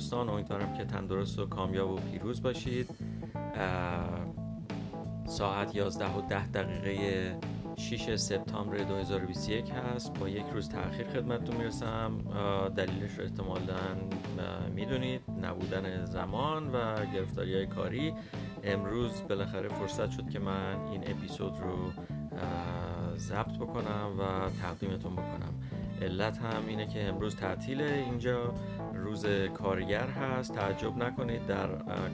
دوستان امیدوارم که تندرست و کامیاب و پیروز باشید. ساعت 11 و 10 دقیقه 6 سپتامبر 2021 هست. با یک روز تاخیر خدمتتون می‌رسم. دلیلش رو احتمالا می‌دونید. نبودن زمان و گرفتاری های کاری. امروز بالاخره فرصت شد که من این اپیزود رو ضبط بکنم و تقدیمتون بکنم. علت هم اینه که امروز تعطیل اینجا. روز کارگر هست. تعجب نکنید در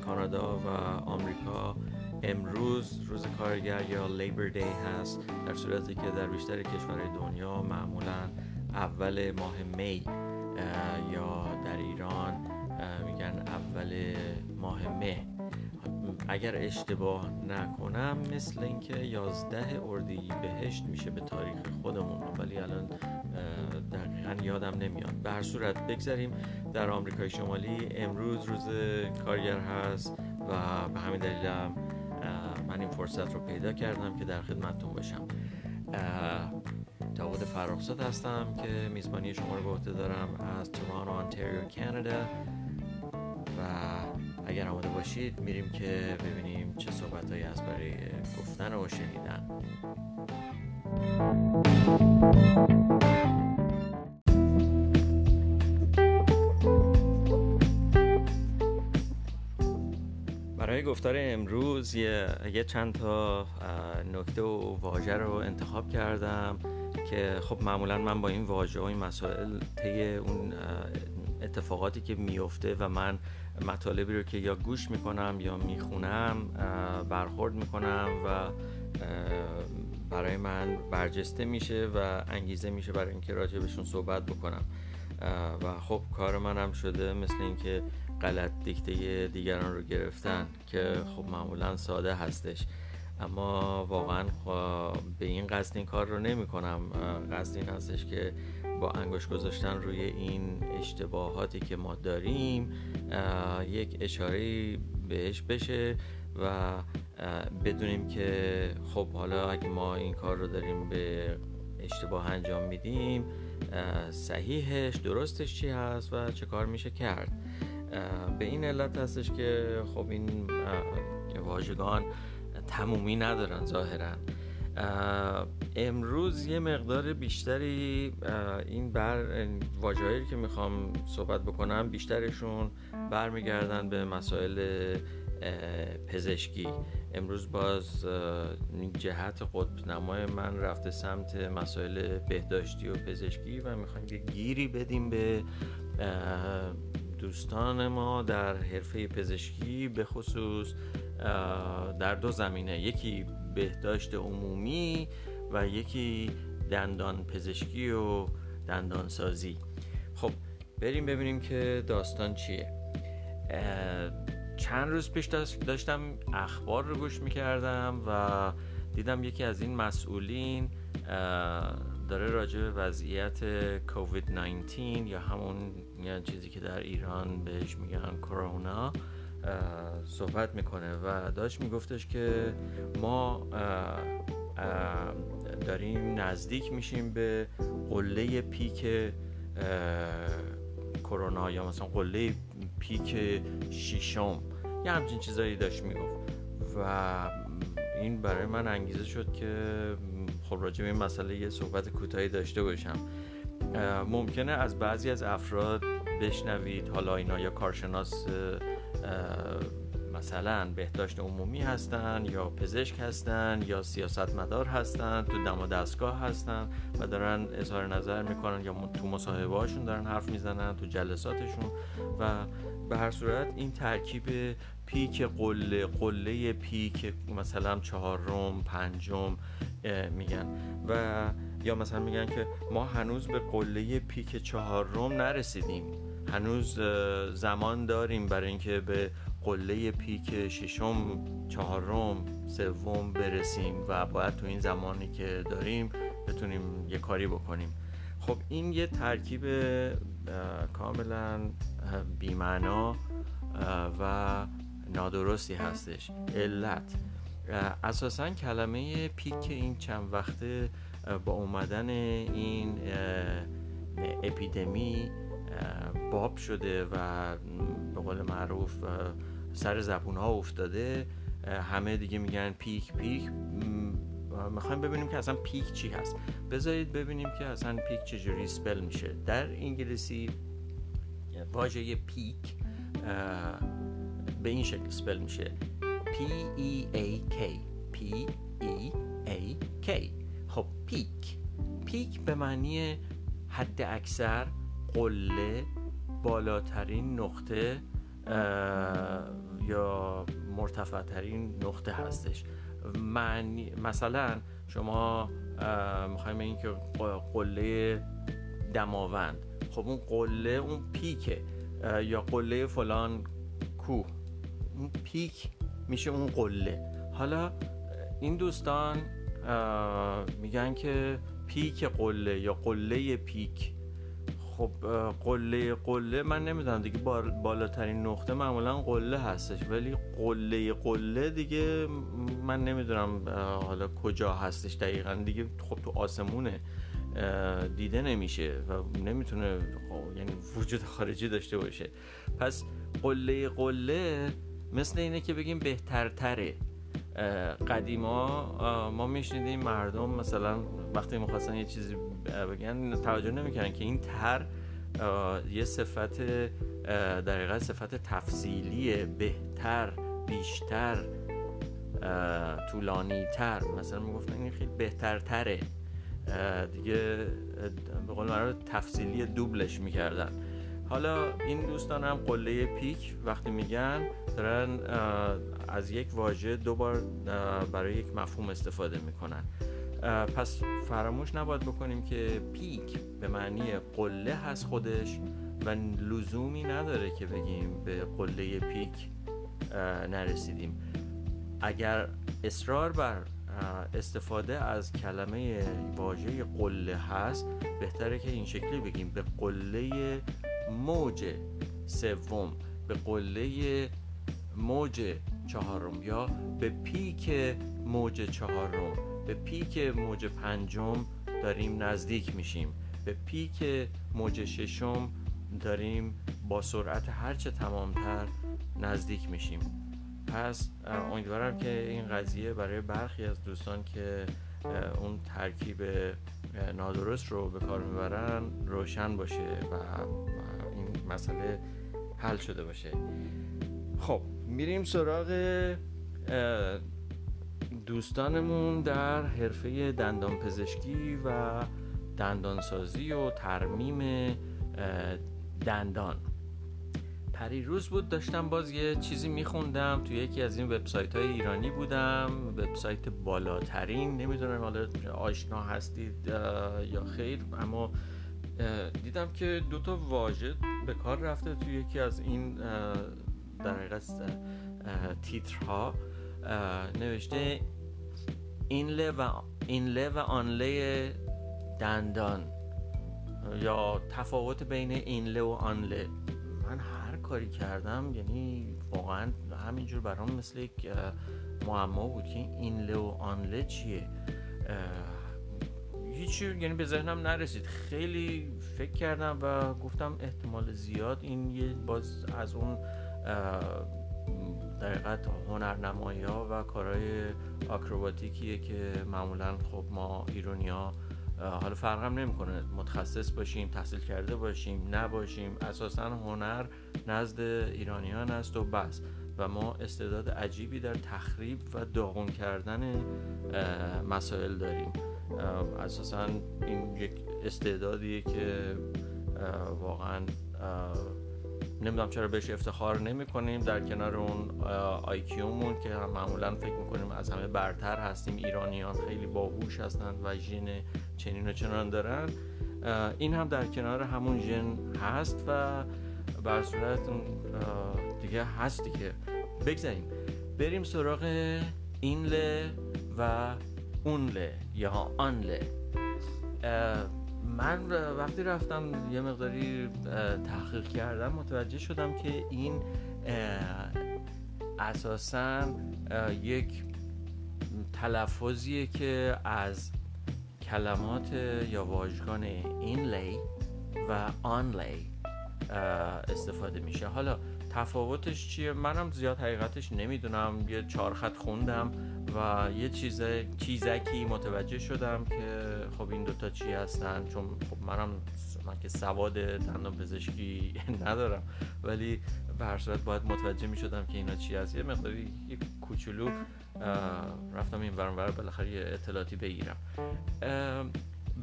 کانادا و آمریکا امروز روز کارگر یا لیبر دی هست در صورتی که در بیشتر کشورهای دنیا معمولا اول ماه می یا در ایران میگن اول ماه مه اگر اشتباه نکنم مثل اینکه 11 اردی بهشت میشه به تاریخ خودمون ولی الان دقیقا یادم نمیاد. به هر صورت بگذاریم در آمریکای شمالی. امروز روز کارگر هست و به همین دلیلم من این فرصت رو پیدا کردم که در خدمتتون باشم. داود فراخزاد هستم که میزبانی شما رو به عهده دارم از تورانو آنتاریو کانادا. و اگر آماده باشید میریم که ببینیم چه صحبت هایی هست برای گفتن و شنیدن. گفتار امروز یه, یه چند تا نکته و واژه رو انتخاب کردم که خب معمولا من با این واژه و این مسائل طی اون اتفاقاتی که میفته و من مطالبی رو که یا گوش می‌کنم یا می‌خونم برخورد می‌کنم و برای من برجسته میشه و انگیزه میشه برای اینکه راجع بهشون صحبت بکنم. و خب کار منم شده مثل اینکه غلط دیکته دیگران رو گرفتن که خب معمولا ساده هستش. اما واقعا به این قصد این کار رو نمی کنم قصد این هستش که با انگوش گذاشتن روی این اشتباهاتی که ما داریم یک اشاره بهش بشه و بدونیم که خب حالا اگه ما این کار رو داریم به اشتباه انجام میدیم صحیحش درستش چی هست و چه کار میشه کرد. به این علت هستش که خب این واژگان تمومی ندارن ظاهرا. امروز یه مقدار بیشتری این بر واجهایی که می‌خوام صحبت بکنم بیشترشون برمیگردن به مسائل پزشکی. امروز باز جهت قطب نمای من رفته سمت مسائل بهداشتی و پزشکی و می‌خوایم یه گیری بدیم به دوستان ما در حرفه پزشکی به خصوص در دو زمینه. یکی بهداشت عمومی و یکی دندان پزشکی و دندان سازی. خب بریم ببینیم که داستان چیه. چند روز پیش داشتم اخبار رو گوش می‌کردم و دیدم یکی از این مسئولین داره راجع به وضعیت کووید 19 یا همون یا چیزی که در ایران بهش میگن کرونا صحبت می‌کنه و داشت میگفتش که ما داریم نزدیک میشیم به قله پیک کرونا یا مثلا قله پیک شیشم یه همچین چیزایی داشت می‌گفت و این برای من انگیزه شد که خب راجع به این مسئله یه صحبت کوتاهی داشته باشم. ممکنه از بعضی از افراد بشنوید حالا اینا یا کارشناس مثلا بهداشت عمومی هستن یا پزشک هستن یا سیاستمدار هستن تو دم دستگاه هستن و دارن اظهار نظر می‌کنن یا تو مصاحبه هاشون دارن حرف می‌زنن تو جلساتشون و به هر صورت این ترکیب پیک قله قله پیک مثلا چهارم پنجم میگن. و یا مثلا میگن که ما هنوز به قله پیک چهارم نرسیدیم. هنوز زمان داریم برای اینکه به قله پیک ششم چهارم سوم برسیم و باید تو این زمانی که داریم بتونیم یه کاری بکنیم. خب این یه ترکیب کاملا بیمعنا و نادرستی هستش. علت اساسا کلمه پیک این چند وقته با اومدن این اپیدمی باب شده و به قول معروف سر زبون ها افتاده همه دیگه میگن پیک پیک. می‌خوایم ببینیم که اصلا پیک چی هست. بذارید ببینیم که اصلا پیک چجوری سپل میشه. در انگلیسی واژه پیک به این شکل سپل میشه. P E A K. P E A K. خب پیک. پیک به معنی حد اکثر قله بالاترین نقطه یا مرتفع ترین نقطه هستش. معنی مثلا شما می‌خوایم این که قله دماوند. خب اون قله اون پیکه یا قله فلان کوه. اون پیک میشه اون قله. حالا این دوستان میگن که پیک قله یا قله پیک. خب قله قله من نمی‌دونم دیگه بالاترین نقطه معمولا قله هستش ولی قله قله دیگه من نمی‌دونم حالا کجا هستش دقیقا. دیگه خب تو آسمونه دیده نمیشه و نمی‌تونه یعنی وجود خارجی داشته باشه. پس قله قله مثل اینه که بگیم بهترتره. قدیما ما میشنیدیم مردم مثلا وقتی می‌خواستن یه چیزی بگن توجه نمی‌کنن که این تر یه صفت در صفت تفصیلی بهتر بیشتر طولانی تر مثلا می‌گفتن این خیلی بهترتره. دیگه به قول معروف تفصیلی دوبلش می‌کردن. حالا این دوستان هم قله پیک وقتی میگن دارن از یک واژه دو بار برای یک مفهوم استفاده می‌کنن. پس فراموش نباید بکنیم که پیک به معنی قله هست خودش و لزومی نداره که بگیم به قله پیک نرسیدیم. اگر اصرار بر استفاده از کلمه واژه قله هست بهتره که این شکلی بگیم. به قله موج سوم به قله موج چهارم یا به پیک موج چهارم. به پیک موج پنجم داریم نزدیک میشیم. به پیک موج ششم داریم با سرعت هرچه تمامتر نزدیک میشیم. پس امیدوارم که این قضیه برای برخی از دوستان که اون ترکیب نادرست رو به کار می‌برن روشن باشه و این مسئله حل شده باشه. خب میریم سراغ دوستانمون در حرفه دندان پزشکی و دندانسازی و ترمیم دندان. پریروز بود داشتم باز یه چیزی میخوندم توی یکی از این وبسایت های ایرانی بودم وبسایت بالاترین نمی‌دونم حالا آشنا هستید یا خیر اما دیدم که دو تا واژه به کار رفته توی یکی از این در حقیقت تیترها. نوشته اینله و اینله و آنله دندان یا تفاوت بین اینله و آنله من هر کاری کردم یعنی واقعا همینجور برام مثل یک معما بود که اینله و آنله چیه. هیچی یعنی به ذهنم نرسید. خیلی فکر کردم و گفتم احتمال زیاد این یه باز از اون در هنرنمایی ها و کارهای آکروباتیکیه که معمولا خب ما ایرونیا حالا فرقم نمی‌کنه متخصص باشیم تحصیل کرده باشیم نباشیم اساسا هنر نزد ایرانیان است و بس. و ما استعداد عجیبی در تخریب و داغون کردن مسائل داریم. اساسا این یک استعدادیه که واقعا نمی‌دونم چرا بهش افتخار نمی کنیم در کنار اون آیکیومون که هم معمولا فکر می‌کنیم از همه برتر هستیم ایرانیان خیلی باهوش هستند و ژن چنین و چنان دارن. این هم در کنار همون ژن هست و بر صورت دیگه هست دیگه. بگذاریم. بریم سراغ اینله و اونله یا آنله. من وقتی رفتم یه مقداری تحقیق کردم متوجه شدم که این اساسا یک تلفظیه که از کلمات یا واژگان اینلی و آنلی استفاده میشه. حالا تفاوتش چیه؟ منم زیاد حقیقتش نمی‌دونم. یه چهار خط خوندم و یه چیز چیزکی متوجه شدم که خب این دوتا چی هستن؟ چون خب منم من که سواد دندان پزشکی ندارم. ولی به هر صورت باید متوجه می شدم که اینا چی هست. یه مقداری یه کوچولو رفتم این ورانور بالاخره یه اطلاعاتی بگیرم.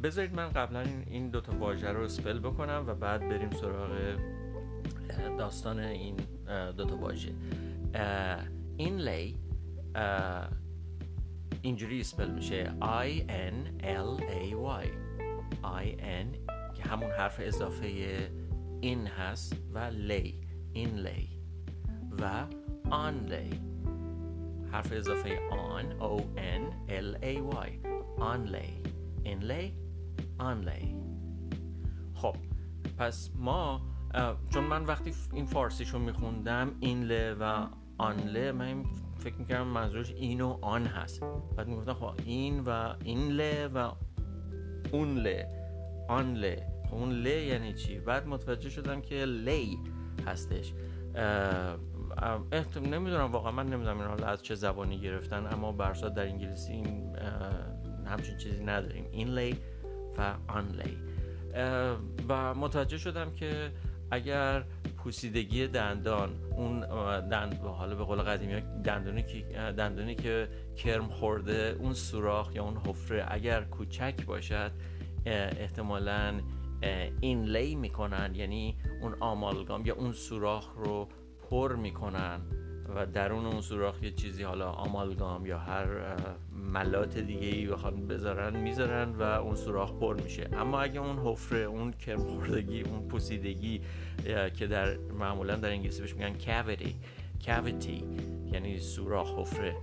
بذارید من قبلا این این دوتا واژه رو سپل بکنم و بعد بریم سراغ داستان این دوتا واژه. اینلی اینجوری سپل میشه I N L A Y. I N که همون حرف اضافه این هست و لی اینلی و آنلی حرف اضافه آن O N L A Y. آنلی اینلی آنلی خب پس ما چون من وقتی این فارسیشو میخوندم این له و آن له من فکر می‌کردم منظورش این و آن هست. بعد می‌گفتم خب این و این له و اون له آن له خب اون له یعنی چی؟ بعد متوجه شدم که لی هستش. نمی‌دونم واقعا من نمی‌دونم این از چه زبانی گرفتن اما برسا در انگلیسی این همچین چیزی نداریم. این لی و آن لی. و متوجه شدم که اگر پوسیدگی دندان اون دند حالا به قول قدیمی دندونی که دندونی که کرم خورده اون سوراخ یا اون حفره اگر کوچک باشد احتمالا این لی می‌کنن یعنی اون آمالگام یا اون سوراخ رو پر می‌کنن. و درون اون سوراخ یه چیزی حالا آمالگام یا هر ملات دیگه ای بخوان بذارن می‌ذارن و اون سوراخ پر میشه. اما اگه اون حفره اون کرمخوردگی اون پوسیدگی که در معمولا در انگلیسی بهش میگن cavity cavity یعنی سوراخ حفره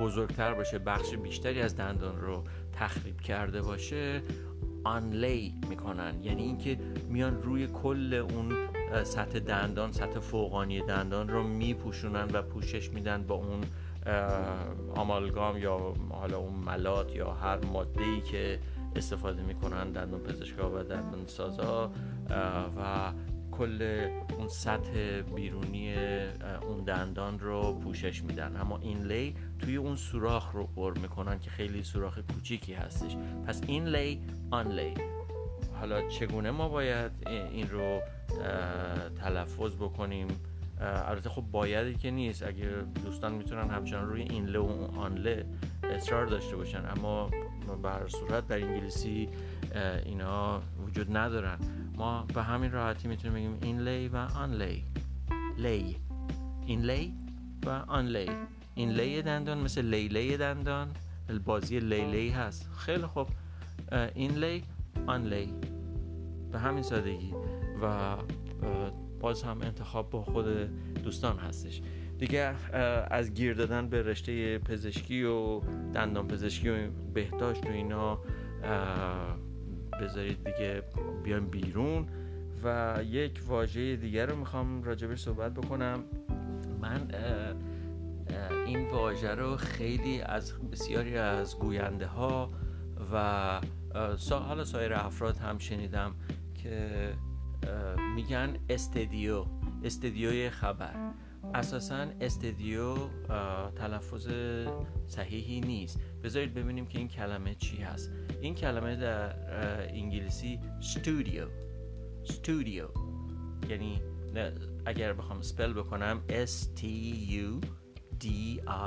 بزرگتر باشه بخش بیشتری از دندان رو تخریب کرده باشه آنلی می‌کنن. یعنی اینکه میان روی کل اون سطح دندان سطح فوقانی دندان رو میپوشونن و پوشش میدن با اون آمالگام یا حالا اون ملات یا هر ماده ای که استفاده می‌کنن دندان پزشکا و دندان سازا و کل اون سطح بیرونی اون دندان رو پوشش میدن. اما این لی توی اون سوراخ رو پر می‌کنن که خیلی سوراخ کوچیکی هستش. پس این لی آن لی. حالا چگونه ما باید این رو تلفظ بکنیم؟ البته خب بایدی که نیست. اگه دوستان می‌تونن همچنان روی این له و آن له اصرار داشته باشن. اما به هر صورت در انگلیسی اینا وجود ندارن. ما به همین راحتی می‌تونیم بگیم این لی و آن لی لی. این لی و آن لی این لی دندان مثل لیله دندان. بازی لیلی هست. خیلی خوب. این لی آن لی به همین سادگی و باز هم انتخاب با خود دوستان هستش. دیگه از گیر دادن به رشته پزشکی و دندان پزشکی و بهداشت و اینا بذارید دیگه بیان بیرون. و یک واژه دیگر رو می‌خوام راجبش صحبت بکنم. من این واژه رو خیلی از بسیاری از گوینده ها و حالا سایر افراد هم شنیدم. که میگن استدیو استدیوی خبر. اساسا استدیو تلفظ صحیحی نیست. بذارید ببینیم که این کلمه چی هست. این کلمه در انگلیسی استودیو استودیو یعنی اگر بخوام سپل بکنم S T U D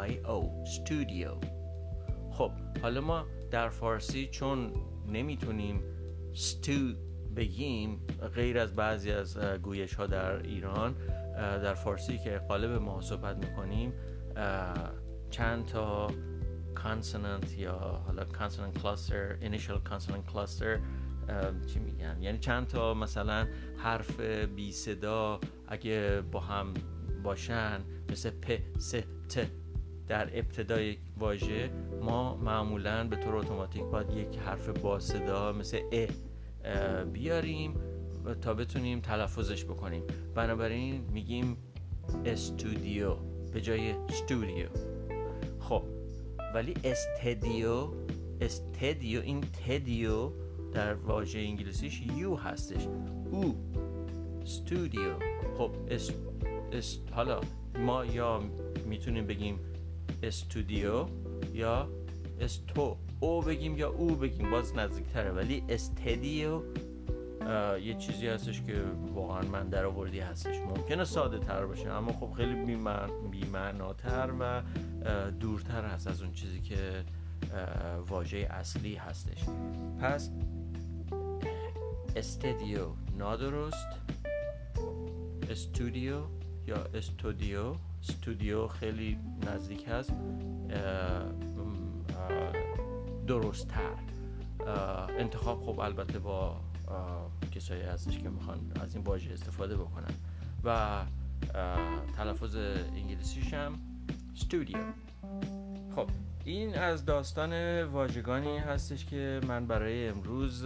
I O. استودیو خب حالا ما در فارسی چون نمی‌تونیم ستو بگیم غیر از بعضی از گویش ها در ایران در فارسی که غالب ما صحبت می‌کنیم چند تا consonant یا حالا consonant cluster initial consonant cluster چی میگن؟ یعنی چند تا مثلا حرف بی صدا اگه با هم باشن مثل پ س ت در ابتدای واژه ما معمولا به طور اتوماتیک باید یک حرف با صدا مثل ا بیاریم تا بتونیم تلفظش بکنیم. بنابراین میگیم استودیو به جای استودیو. خب ولی استدیو استدیو این تدیو در واژه انگلیسیش یو هستش. او استودیو. خب اس, اس حالا ما یا می‌تونیم بگیم استودیو یا استو. او بگیم یا او بگیم باز نزدیکتره. ولی استدیو یه چیزی هستش که واقعا من در آوردی هستش. ممکنه ساده تر باشه اما خب خیلی بیمعناتر و دورتر هست از اون چیزی که واژه اصلی هستش. پس استدیو نادرست استودیو یا استودیو؟ استودیو خیلی نزدیک هست. درستتر. انتخاب خب البته با کسایی هستش که می‌خوان از این واژه استفاده بکنن. و تلفظ انگلیسیش هم استودیو خب این از داستان واژگانی هستش که من برای امروز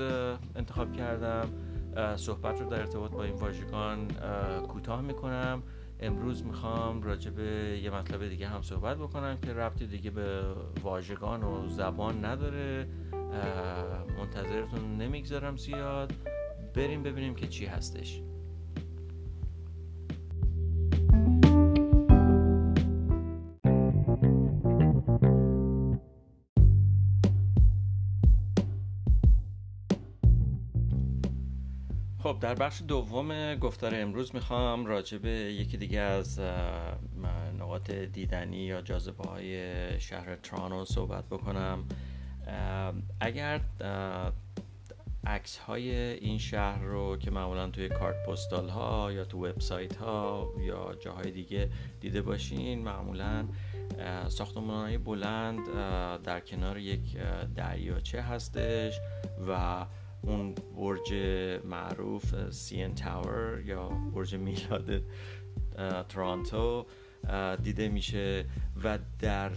انتخاب کردم. صحبت رو در ارتباط با این واژگان کوتاه می‌کنم. امروز می‌خوام راجع به یه مطلب دیگه هم صحبت بکنم که ربطی دیگه به واژگان و زبان نداره. منتظرتون نمی‌گذارم زیاد. بریم ببینیم که چی هستش. در بخش دوم گفتار امروز می‌خوام راجع به یکی دیگه از نقاط دیدنی یا جاذبه های شهر ترانو صحبت بکنم. اگر عکس های این شهر رو که معمولا توی کارت پستال ها یا تو وبسایت ها یا جاهای دیگه دیده باشین معمولا ساختمان های بلند در کنار یک دریاچه هستش و اون برج معروف سی تاور یا برج میلاد تورانتو دیده میشه و در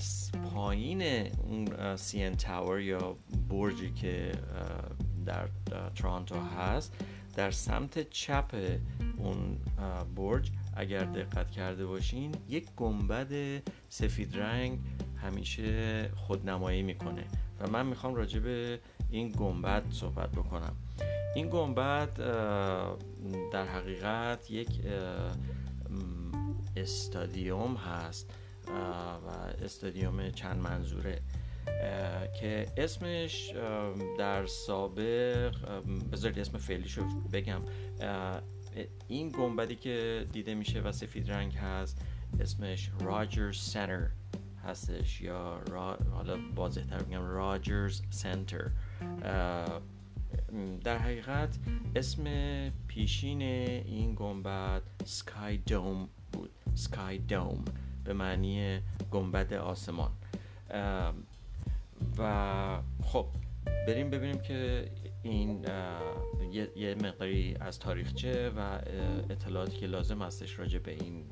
پایین اون سی تاور یا برجی که در تورانتو هست در سمت چپ اون برج اگر دقت کرده باشین یک گنبد سفید رنگ همیشه خودنمایی می‌کنه. و من می‌خوام راجع به این گنبد صحبت بکنم. این گنبد در حقیقت یک استادیوم هست و استادیوم چند منظوره که اسمش در سابق بذارید اسم فعلیشو بگم. این گنبدی که دیده میشه و سفید رنگ هست اسمش راجرز سنتر. هستش یا را... حالا واضحتر بگم راجرز سنتر. در حقیقت اسم پیشین این گنبد سکای دوم بود. سکای دوم به معنی گنبد آسمان. و خب بریم ببینیم که این یه مقداری از تاریخچه و اطلاعاتی که لازم هستش راجع به این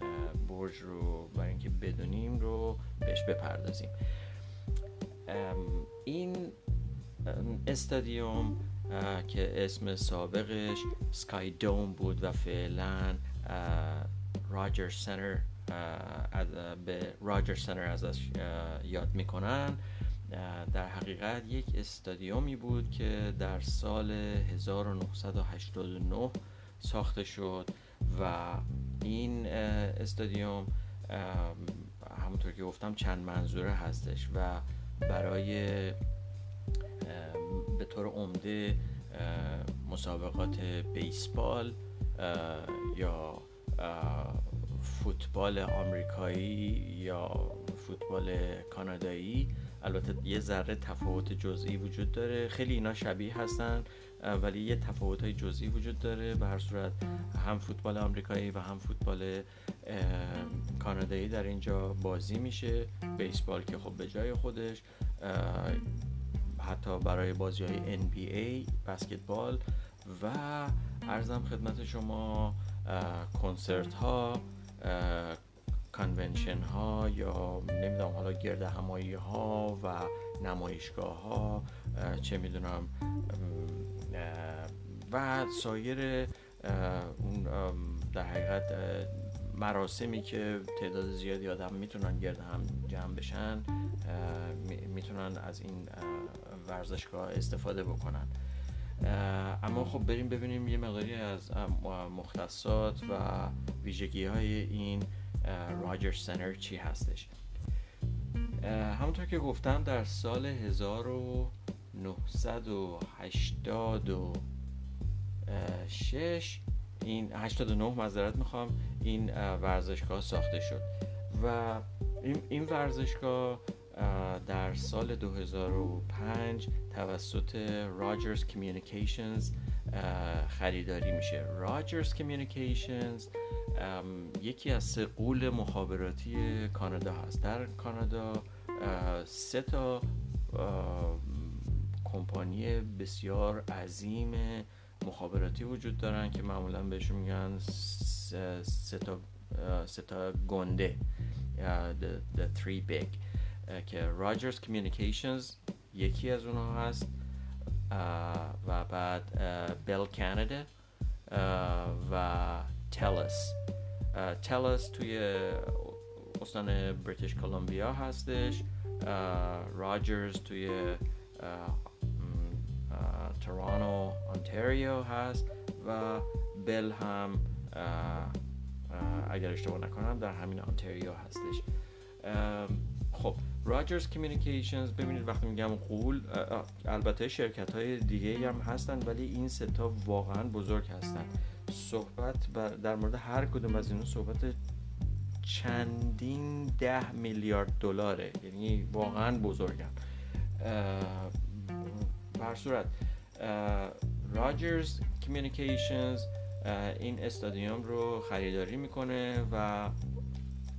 برج رو برای اینکه بدونیم رو بهش بپردازیم. این استادیوم که اسم سابقش سکای دوم بود و فعلا راجر سنتر به راجر سنتر ازش یاد می‌کنن. در حقیقت یک استادیومی بود که در سال 1989 ساخته شد و این استادیوم همونطور که گفتم چند منظوره هستش و برای به طور عمده مسابقات بیسبال یا فوتبال آمریکایی یا فوتبال کانادایی البته یه ذره تفاوت جزئی وجود داره. خیلی اینا شبیه هستن ولی یه تفاوت های جزئی وجود داره. به هر صورت هم فوتبال آمریکایی و هم فوتبال کانادایی در اینجا بازی میشه. بیسبال که خب به جای خودش حتی برای بازی های NBA بسکتبال و ارزم خدمت شما کنسرت ها کانونشن ها یا نمی‌دونم حالا گرد همایی ها و نمایشگاه ها چه می‌دونم و سایر اون در حقیقت مراسمی که تعداد زیادی آدم می‌تونن گرد هم جمع بشن می‌تونن از این ورزشگاه استفاده بکنن. اما خب بریم ببینیم یه مقداری از مختصات و ویژگی های این راجر سنر چی هستش. همونطور که گفتم در سال 1986 این 89 مذارت می‌خوام این ورزشگاه ساخته شد. و این ورزشگاه در سال 2005 توسط راجرز کمیونیکیشنز خریداری میشه. راجرز کمیونیکیشنز یکی از سه قول مخابراتی کانادا هست. در کانادا سه تا کمپانی بسیار عظیم مخابراتی وجود دارن که معمولا بهشون میگن سه تا گنده the, the three big که راجرز کمیونیکیشنز یکی از اونها هست و بعد بل کانادا و تلس تلس توی استان بریتیش کلمبیا هستش. راجرز توی تورانو انتریو هست و بل هم اگر اشتباه نکنم در همین انتریو هستش. خب راجرز کمیونیکیشنز ببینید وقتی میگم قول البته شرکت های دیگه هم هستن ولی این ستا واقعا بزرگ هستن. صحبت در مورد هر کدوم از اینا صحبت چندین ده میلیارد دلاره. یعنی واقعا بزرگن بر صورت راجرز کمیونیکیشنز این استادیوم رو خریداری می‌کنه و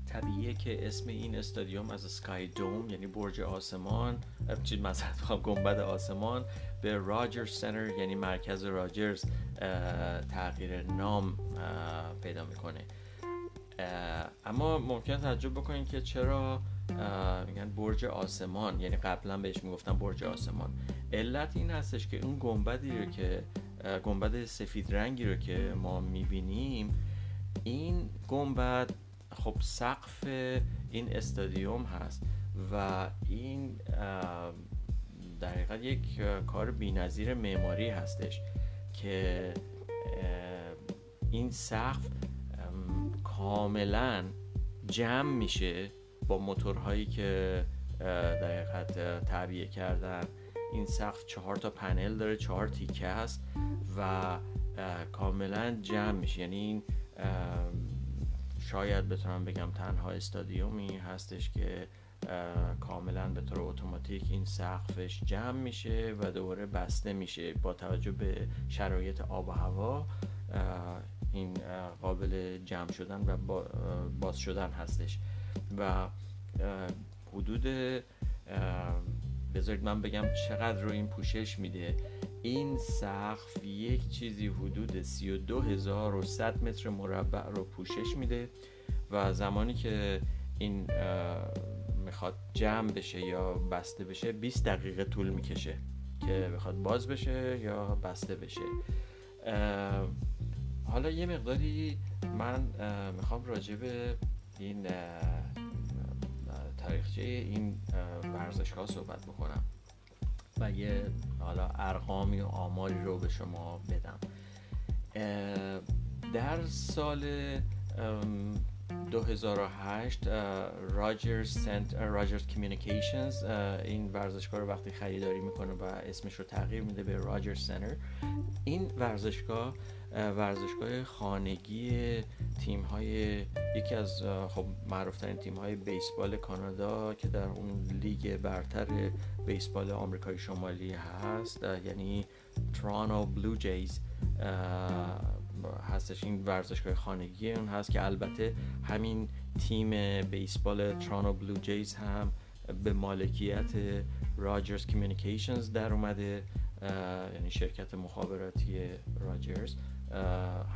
طبیعیه که اسم این استادیوم از سکای دوم یعنی برج آسمان چیز مثلا گنبد آسمان به راجر سنتر یعنی مرکز راجرز. تغییر نام پیدا می‌کنه. اما ممکن تعجب بکنید که چرا میگن برج آسمان یعنی قبلا بهش می‌گفتن برج آسمان. علت این هستش که اون گنبدی رو که گنبد سفید رنگی رو که ما می‌بینیم این گنبد خب سقف این استادیوم هست و این در یک کار بینظیر معماری هستش. که این سقف کاملا جمع میشه با موتورهایی که در حقیقت تعبیه کردن. این سقف چهار تا پنل داره چهار تیکه هست و کاملا جمع میشه. یعنی این شاید بتونم بگم تنها استادیومی هستش که کاملا به طور اتوماتیک این سقفش جمع میشه و دوباره بسته میشه با توجه به شرایط آب و هوا. این قابل جمع شدن و باز شدن هستش. و حدود بذارید من بگم چقدر رو این پوشش میده. این سقف یک چیزی حدود 32100 متر مربع رو پوشش میده و زمانی که این می‌خواد جمع بشه یا بسته بشه 20 دقیقه طول می‌کشه که بخواد باز بشه یا بسته بشه. حالا یه مقداری من می‌خوام راجع به این تاریخچه این ورزشگاه صحبت بکنم و یه حالا ارقامی و آماری رو به شما بدم. در سال 2008 راجرز سنت راجرز کمیونیکیشنز این ورزشگاه رو وقتی خریداری می‌کنه و اسمش رو تغییر میده به راجر سنتر این ورزشگاه ورزشگاه خانگی تیم های یکی از خب معروف ترین تیم های بیسبال کانادا که در اون لیگ برتر بیسبال آمریکای شمالی هست یعنی ترانو بلو جیز هستش این ورزشگاه خانگی اون هست که البته همین تیم بیسبال ترانو بلو جیز هم به مالکیت راجرز کمیونیکیشنز در اومده یعنی شرکت مخابراتی راجرز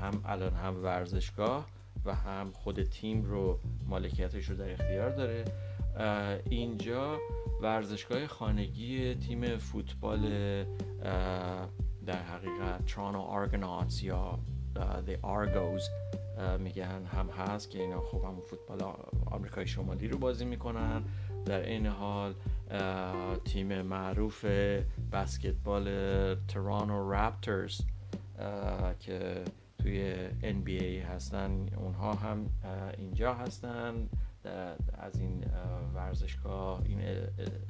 هم الان هم ورزشگاه و هم خود تیم رو مالکیتش رو در اختیار داره. اینجا ورزشگاه خانگی تیم فوتبال در حقیقت ترانو آرگناتس یا The Argos میگن هم هست که اینا خوب هم فوتبال آمریکای شمالی رو بازی می‌کنن. در این حال تیم معروف بسکتبال ترانو رپترز که توی NBA هستن اونها هم اینجا هستن. از این ورزشگاه این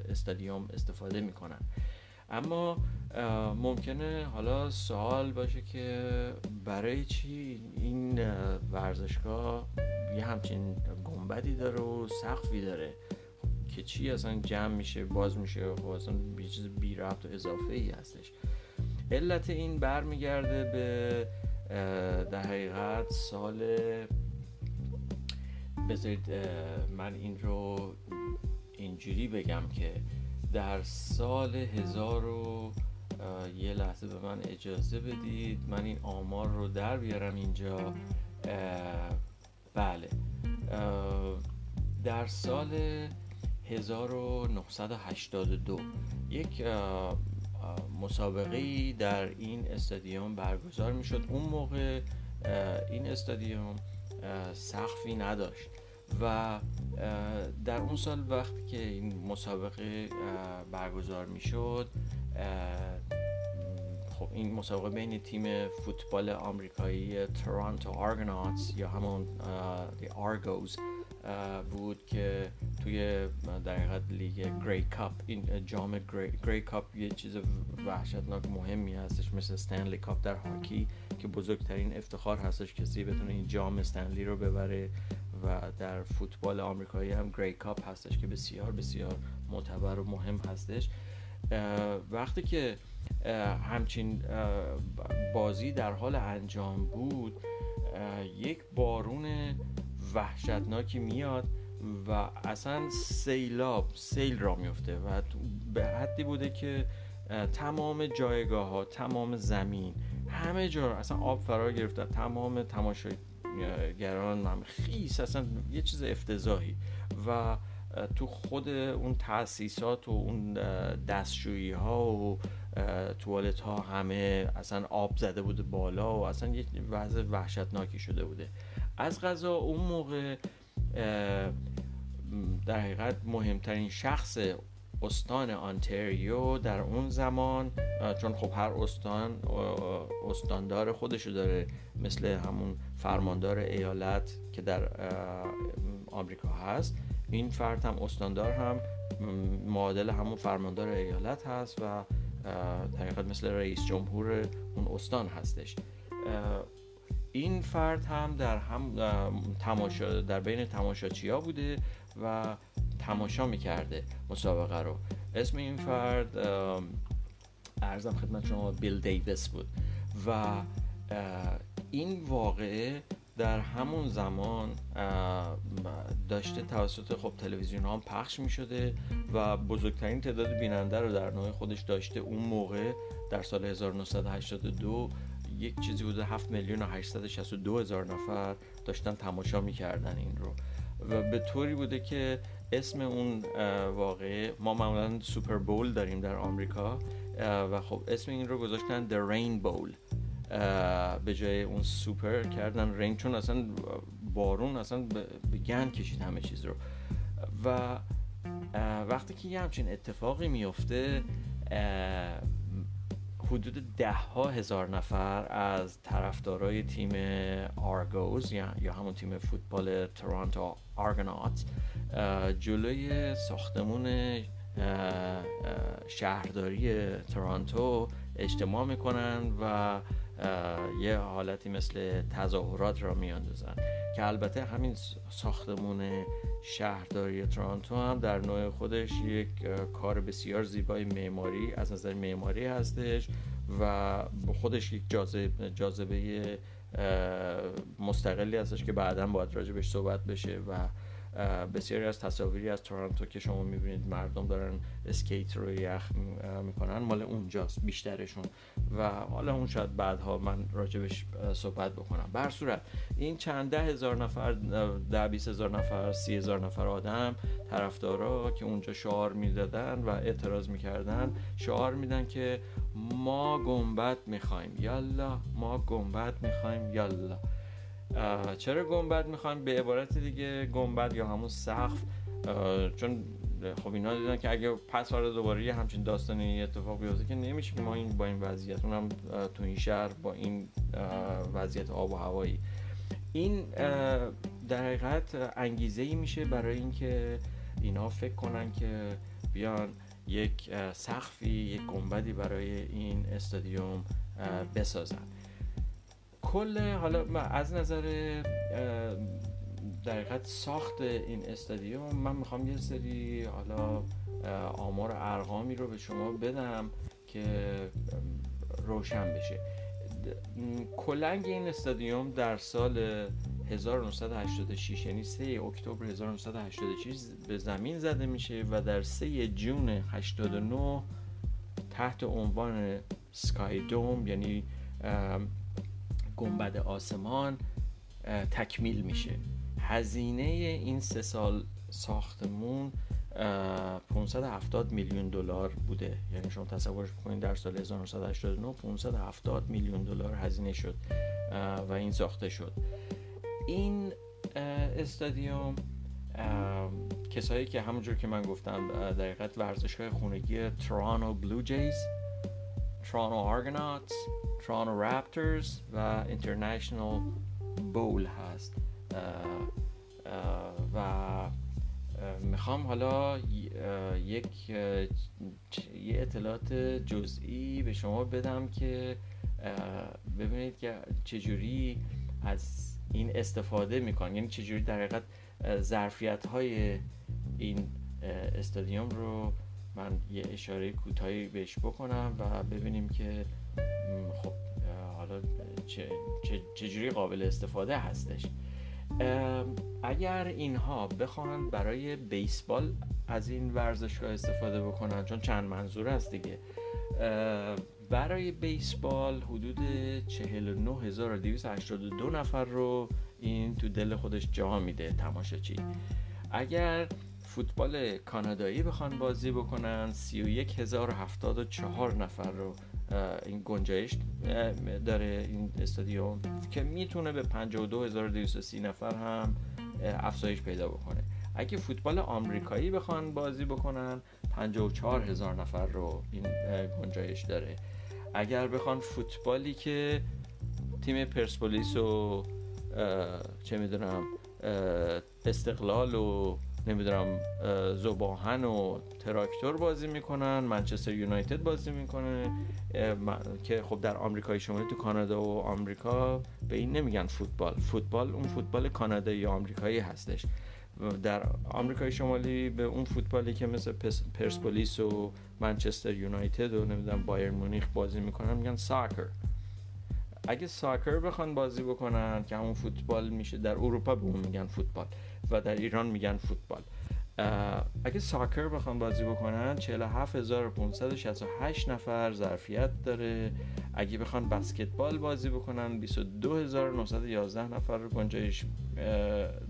استادیوم استفاده می‌کنن. اما ممکنه حالا سوال باشه که برای چی این ورزشگاه یه همچین گنبدی داره و سقفی داره؟ که چی اصلا جمع میشه باز میشه خب اصلا یه چیز بی ربط و اضافه ای هستش. علت این برمیگرده به در حقیقت سال بذارید من این رو اینجوری بگم که در سال هزار و یه لحظه به من اجازه بدید. من این آمار رو در بیارم اینجا. بله. در سال 1982 یک مسابقه در این استادیوم برگزار می شد اون موقع این استادیوم سقفی نداشت. و در اون سال وقتی که این مسابقه برگزار می شد خب این مسابقه بین تیم فوتبال آمریکایی تورانتو Argonauts یا همون Argos بود که توی در حقیقت لیگ Grey Cup این جام Grey Cup یه چیز وحشتناک مهمی هستش مثل Stanley Cup در هاکی که بزرگترین افتخار هستش کسی بتونه این جام استنلی رو ببره. و در فوتبال آمریکایی هم Grey Cup هستش که بسیار بسیار معتبر و مهم هستش. وقتی که همچین بازی در حال انجام بود یک بارون وحشتناکی میاد و اصلا سیلاب سیل را میفته و به حدی بوده که تمام جایگاه ها تمام زمین همه جا اصلا آب فرا گرفته تمام تماشاگران هم خیس اصلا یه چیز افتضاحی. و تو خود اون تاسیسات و اون دستشویی ها و توالت ها همه اصلا آب زده بوده بالا و اصلا یه وضع وحشتناکی شده بوده. از غذا اون موقع در حقیقت مهمترین شخص استان آنتریو در اون زمان چون خب هر استان استاندار خودشو داره مثل همون فرماندار ایالت که در آمریکا هست. این فرد هم استاندار هم معادل همون فرماندار ایالت هست و در مثل رئیس جمهور اون استان هستش. این فرد هم در هم تماشا در بین تماشاچی ها بوده و تماشا می‌کرده مسابقه رو. اسم این فرد ارزم خدمت شما بیل دیویس بود. و این واقعه در همون زمان داشته توسط خب تلویزیون ها پخش می شده و بزرگترین تعداد بیننده رو در نوع خودش داشته. اون موقع در سال 1982 یک چیزی بوده 7 میلیون و 862 هزار نفر داشتن تماشا می‌کردن این رو. و به طوری بوده که اسم اون واقعه. ما معمولا سوپر بول داریم در آمریکا و خب اسم این رو گذاشتن The Rain Bowl. به جای اون سوپر کردن رین چون اصلا بارون اصلا به گند کشید همه چیز رو. و وقتی که یه همچین اتفاقی میفته حدود ده ها هزار نفر از طرفدارای تیم آرگوز یا, همون تیم فوتبال تورانتو آرگنات جلوی ساختمون شهرداری تورانتو اجتماع می‌کنن و یه حالتی مثل تظاهرات را میاندازن که البته همین ساختمون شهرداری تورانتو هم در نوع خودش یک کار بسیار زیبای معماری از نظر معماری هستش و خودش یک جاذبه, جاذبه مستقلی هستش که بعدا باید راجبش صحبت بشه و بسیاری از تصاویری از تورنتو که شما می‌بینید مردم دارن اسکیت رو یخ می‌کنن مال اونجاست بیشترشون. و حالا اون شاید بعدها من راجبش صحبت بکنم. بر صورت این چند ده هزار نفر ده بیس هزار نفر سی هزار نفر آدم طرفدارا که اونجا شعار می‌دادن و اعتراض می‌کردن شعار میدن که ما گنبت می‌خوایم. یالا ما گنبت می‌خوایم یالا چرا گنبد می‌خوایم به عبارت دیگه گنبد یا همون سقف چون خب اینا دیدن که اگه پس فردا دوباره یه همچین داستانی اتفاق بیفته که نمیشه ما این با این وضعیت اونم تو این شهر با این وضعیت آب و هوایی. این در حقیقت انگیزه ای میشه برای اینکه اینا فکر کنن که بیان یک سقفی یک گنبدی برای این استادیوم بسازن. کل حالا از نظر در حقیقت ساخت این استادیوم من می‌خوام یه سری حالا آمار ارقامی رو به شما بدم که روشن بشه. کلنگ این استادیوم در سال 1986 یعنی 3 اکتبر 1986 به زمین زده میشه و در 3 جون 89 تحت عنوان سکای دوم یعنی گنبد آسمان تکمیل میشه. هزینه این سه سال ساختمون 570 میلیون دلار بوده. یعنی شما تصورش بکنید در سال 1989 570 میلیون دلار هزینه شد و این ساخته شد. این استادیوم کسایی که همونجور که من گفتم در حقیقت ورزشگاه خونگی ترانو بلو جیز ترانو آرگناتس ترانو رپترز و اینترنشنال بول هست. و می‌خوام حالا یک یه اطلاعات جزئی به شما بدم که ببینید که چجوری از این استفاده می‌کنن. یعنی چجوری در حقیقت ظرفیت های این استادیوم رو من یه اشاره کوتاهی بهش بکنم و ببینیم که خب حالا چجوری قابل استفاده هستش. اگر اینها بخوان برای بیسبال از این ورزشگاه استفاده بکنن چون چند منظور هست دیگه برای بیسبال حدود 49282 نفر رو این تو دل خودش جا میده تماشاچی. اگر فوتبال کانادایی بخوان بازی بکنن. 31074 نفر رو این گنجایش داره این استادیوم که می‌تونه به 52230 نفر هم افزایش پیدا بکنه. اگه فوتبال آمریکایی بخوان بازی بکنن 54 هزار نفر رو این گنجایش داره. اگر بخوان فوتبالی که تیم پرسپولیس و چه می‌دونم استقلال و نمی‌دونم زباهن و تراکتور بازی می‌کنن منچستر یونایتد بازی می‌کنه که خب در آمریکای شمالی تو کانادا و آمریکا به این نمیگن فوتبال. فوتبال اون فوتبال کانادایی یا آمریکایی هستش. در آمریکای شمالی به اون فوتبالی که مثل پرسپولیس و منچستر یونایتد و نمی‌دونم بایر مونیخ بازی می‌کنن میگن ساکر. اگه ساکر بخوان بازی بکنن که همون فوتبال میشه در اروپا به اون میگن فوتبال. و در ایران میگن فوتبال. اگه ساکر بخوان بازی بکنن 47568 نفر ظرفیت داره. اگه بخوان بسکتبال بازی بکنن 22911 نفر گنجایش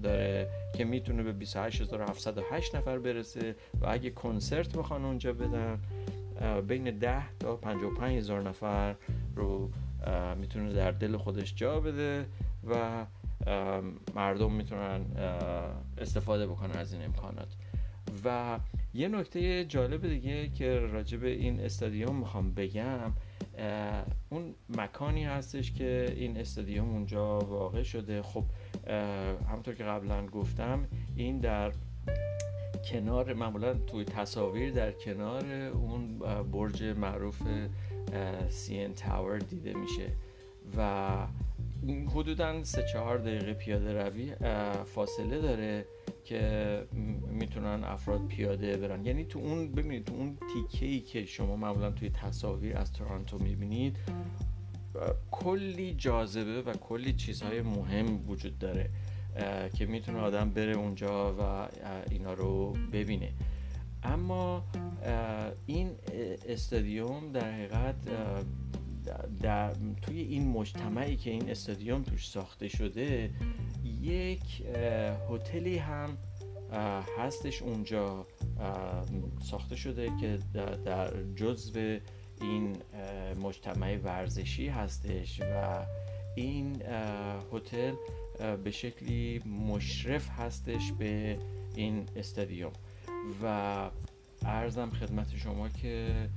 داره که می‌تونه به 28708 نفر برسه. و اگه کنسرت بخوان اونجا بدن بین 10 تا 55 هزار نفر رو می‌تونه در دل خودش جا بده. و مردم می‌تونن استفاده بکنن از این امکانات. و یه نکته جالب دیگه که راجع به این استادیوم می‌خوام بگم اون مکانی هستش که این استادیوم اونجا واقع شده. خب همونطور که قبلا گفتم این در کنار معمولا توی تصاویر در کنار اون برج معروف سی ان تاور دیده میشه. و حدودا سه چهار دقیقه پیاده روی فاصله داره که می‌تونن افراد پیاده برن. یعنی تو اون ببینید تو اون تیکه ای که شما معمولا توی تصاویر از تورانتو می‌بینید کلی جاذبه و کلی چیزهای مهم وجود داره که می‌تونه آدم بره اونجا و اینا رو ببینه. اما این استادیوم در حقیقت در توی این مجتمعی که این استادیوم توش ساخته شده یک هتلی هم هستش اونجا ساخته شده که در جزو این مجتمع ورزشی هستش و این هتل به شکلی مشرف هستش به این استادیوم. و ارزم خدمت شما که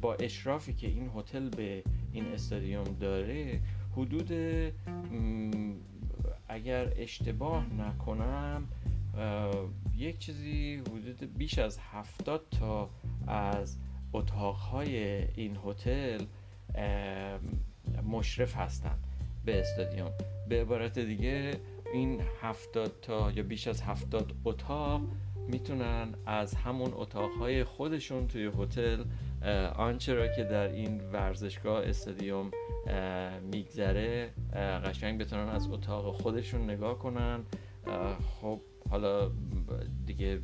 با اشرافی که این هتل به این استادیوم داره حدود اگر اشتباه نکنم یک چیزی حدود بیش از هفتاد تا از اتاقهای این هتل مشرف هستند به استادیوم. به عبارت دیگه این هفتاد تا یا بیش از هفتاد اتاق می‌تونن از همون اتاقهای خودشون توی هتل آنچه را که در این ورزشگاه استادیوم میگذره قشنگ بتونن از اتاق خودشون نگاه کنن. خب حالا دیگه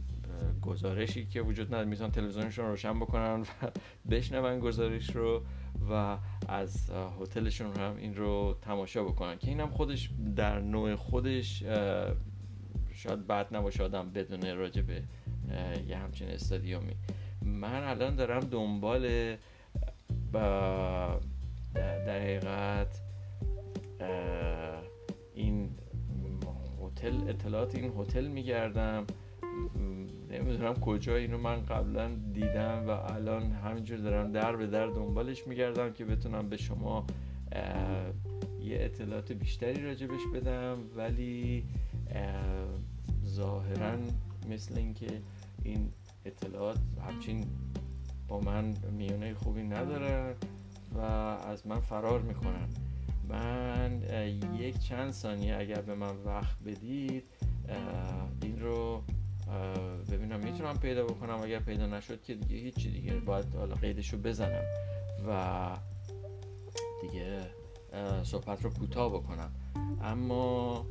گزارشی که وجود نداره می‌تونن تلویزیونشون روشن بکنن و بشنون گزارش رو و از هتلشون هم این رو تماشا بکنن. که اینم خودش در نوع خودش شاید بد نباشه آدم بدونه راجع به یه همچین استادیومی. من الان دارم دنبال با در حقیقت این هتل اطلاعات این هتل میگردم. نمی‌دونم کجا اینو من قبلا دیدم و الان همینجور دارم در به در دنبالش میگردم که بتونم به شما یه اطلاعات بیشتری راجبش بدم. ولی ظاهرا مثل اینکه این اطلاعات همچین با من میونه خوبی ندارن و از من فرار می‌کنن. من یک چند ثانیه اگر به من وقت بدید این رو ببینم می‌تونم پیدا بکنم. اگر پیدا نشد که دیگه هیچی دیگه باید حالا قیدش رو بزنم و دیگه صحبت رو کوتاه بکنم. اما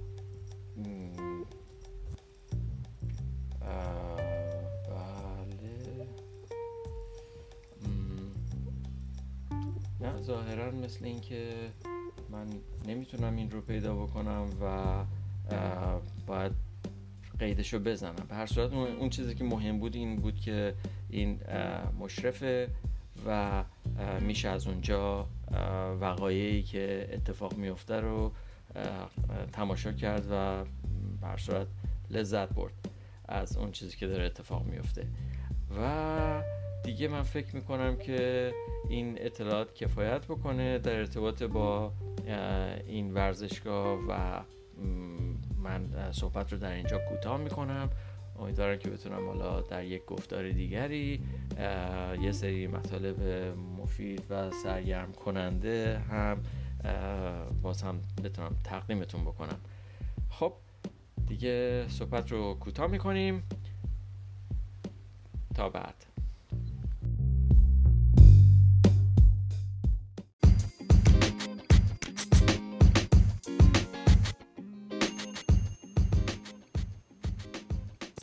نه. ظاهرا مثل اینکه من نمی‌تونم این رو پیدا بکنم و باید قیدش رو بزنم. به هر صورت اون چیزی که مهم بود این بود که این مشرفه و میشه از اونجا وقایعی که اتفاق میفته رو تماشا کرد و به صورت لذت برد از اون چیزی که داره اتفاق میفته و دیگه من فکر می‌کنم که این اطلاعات کفایت بکنه در ارتباط با این ورزشگاه و من صحبت رو در اینجا کوتاه می‌کنم. امیدوارم که بتونم حالا در یک گفتار دیگری یه سری مطالب مفید و سرگرم کننده هم باز هم بتونم تقدیمتون بکنم. خب دیگه صحبت رو کوتاه می‌کنیم. تا بعد.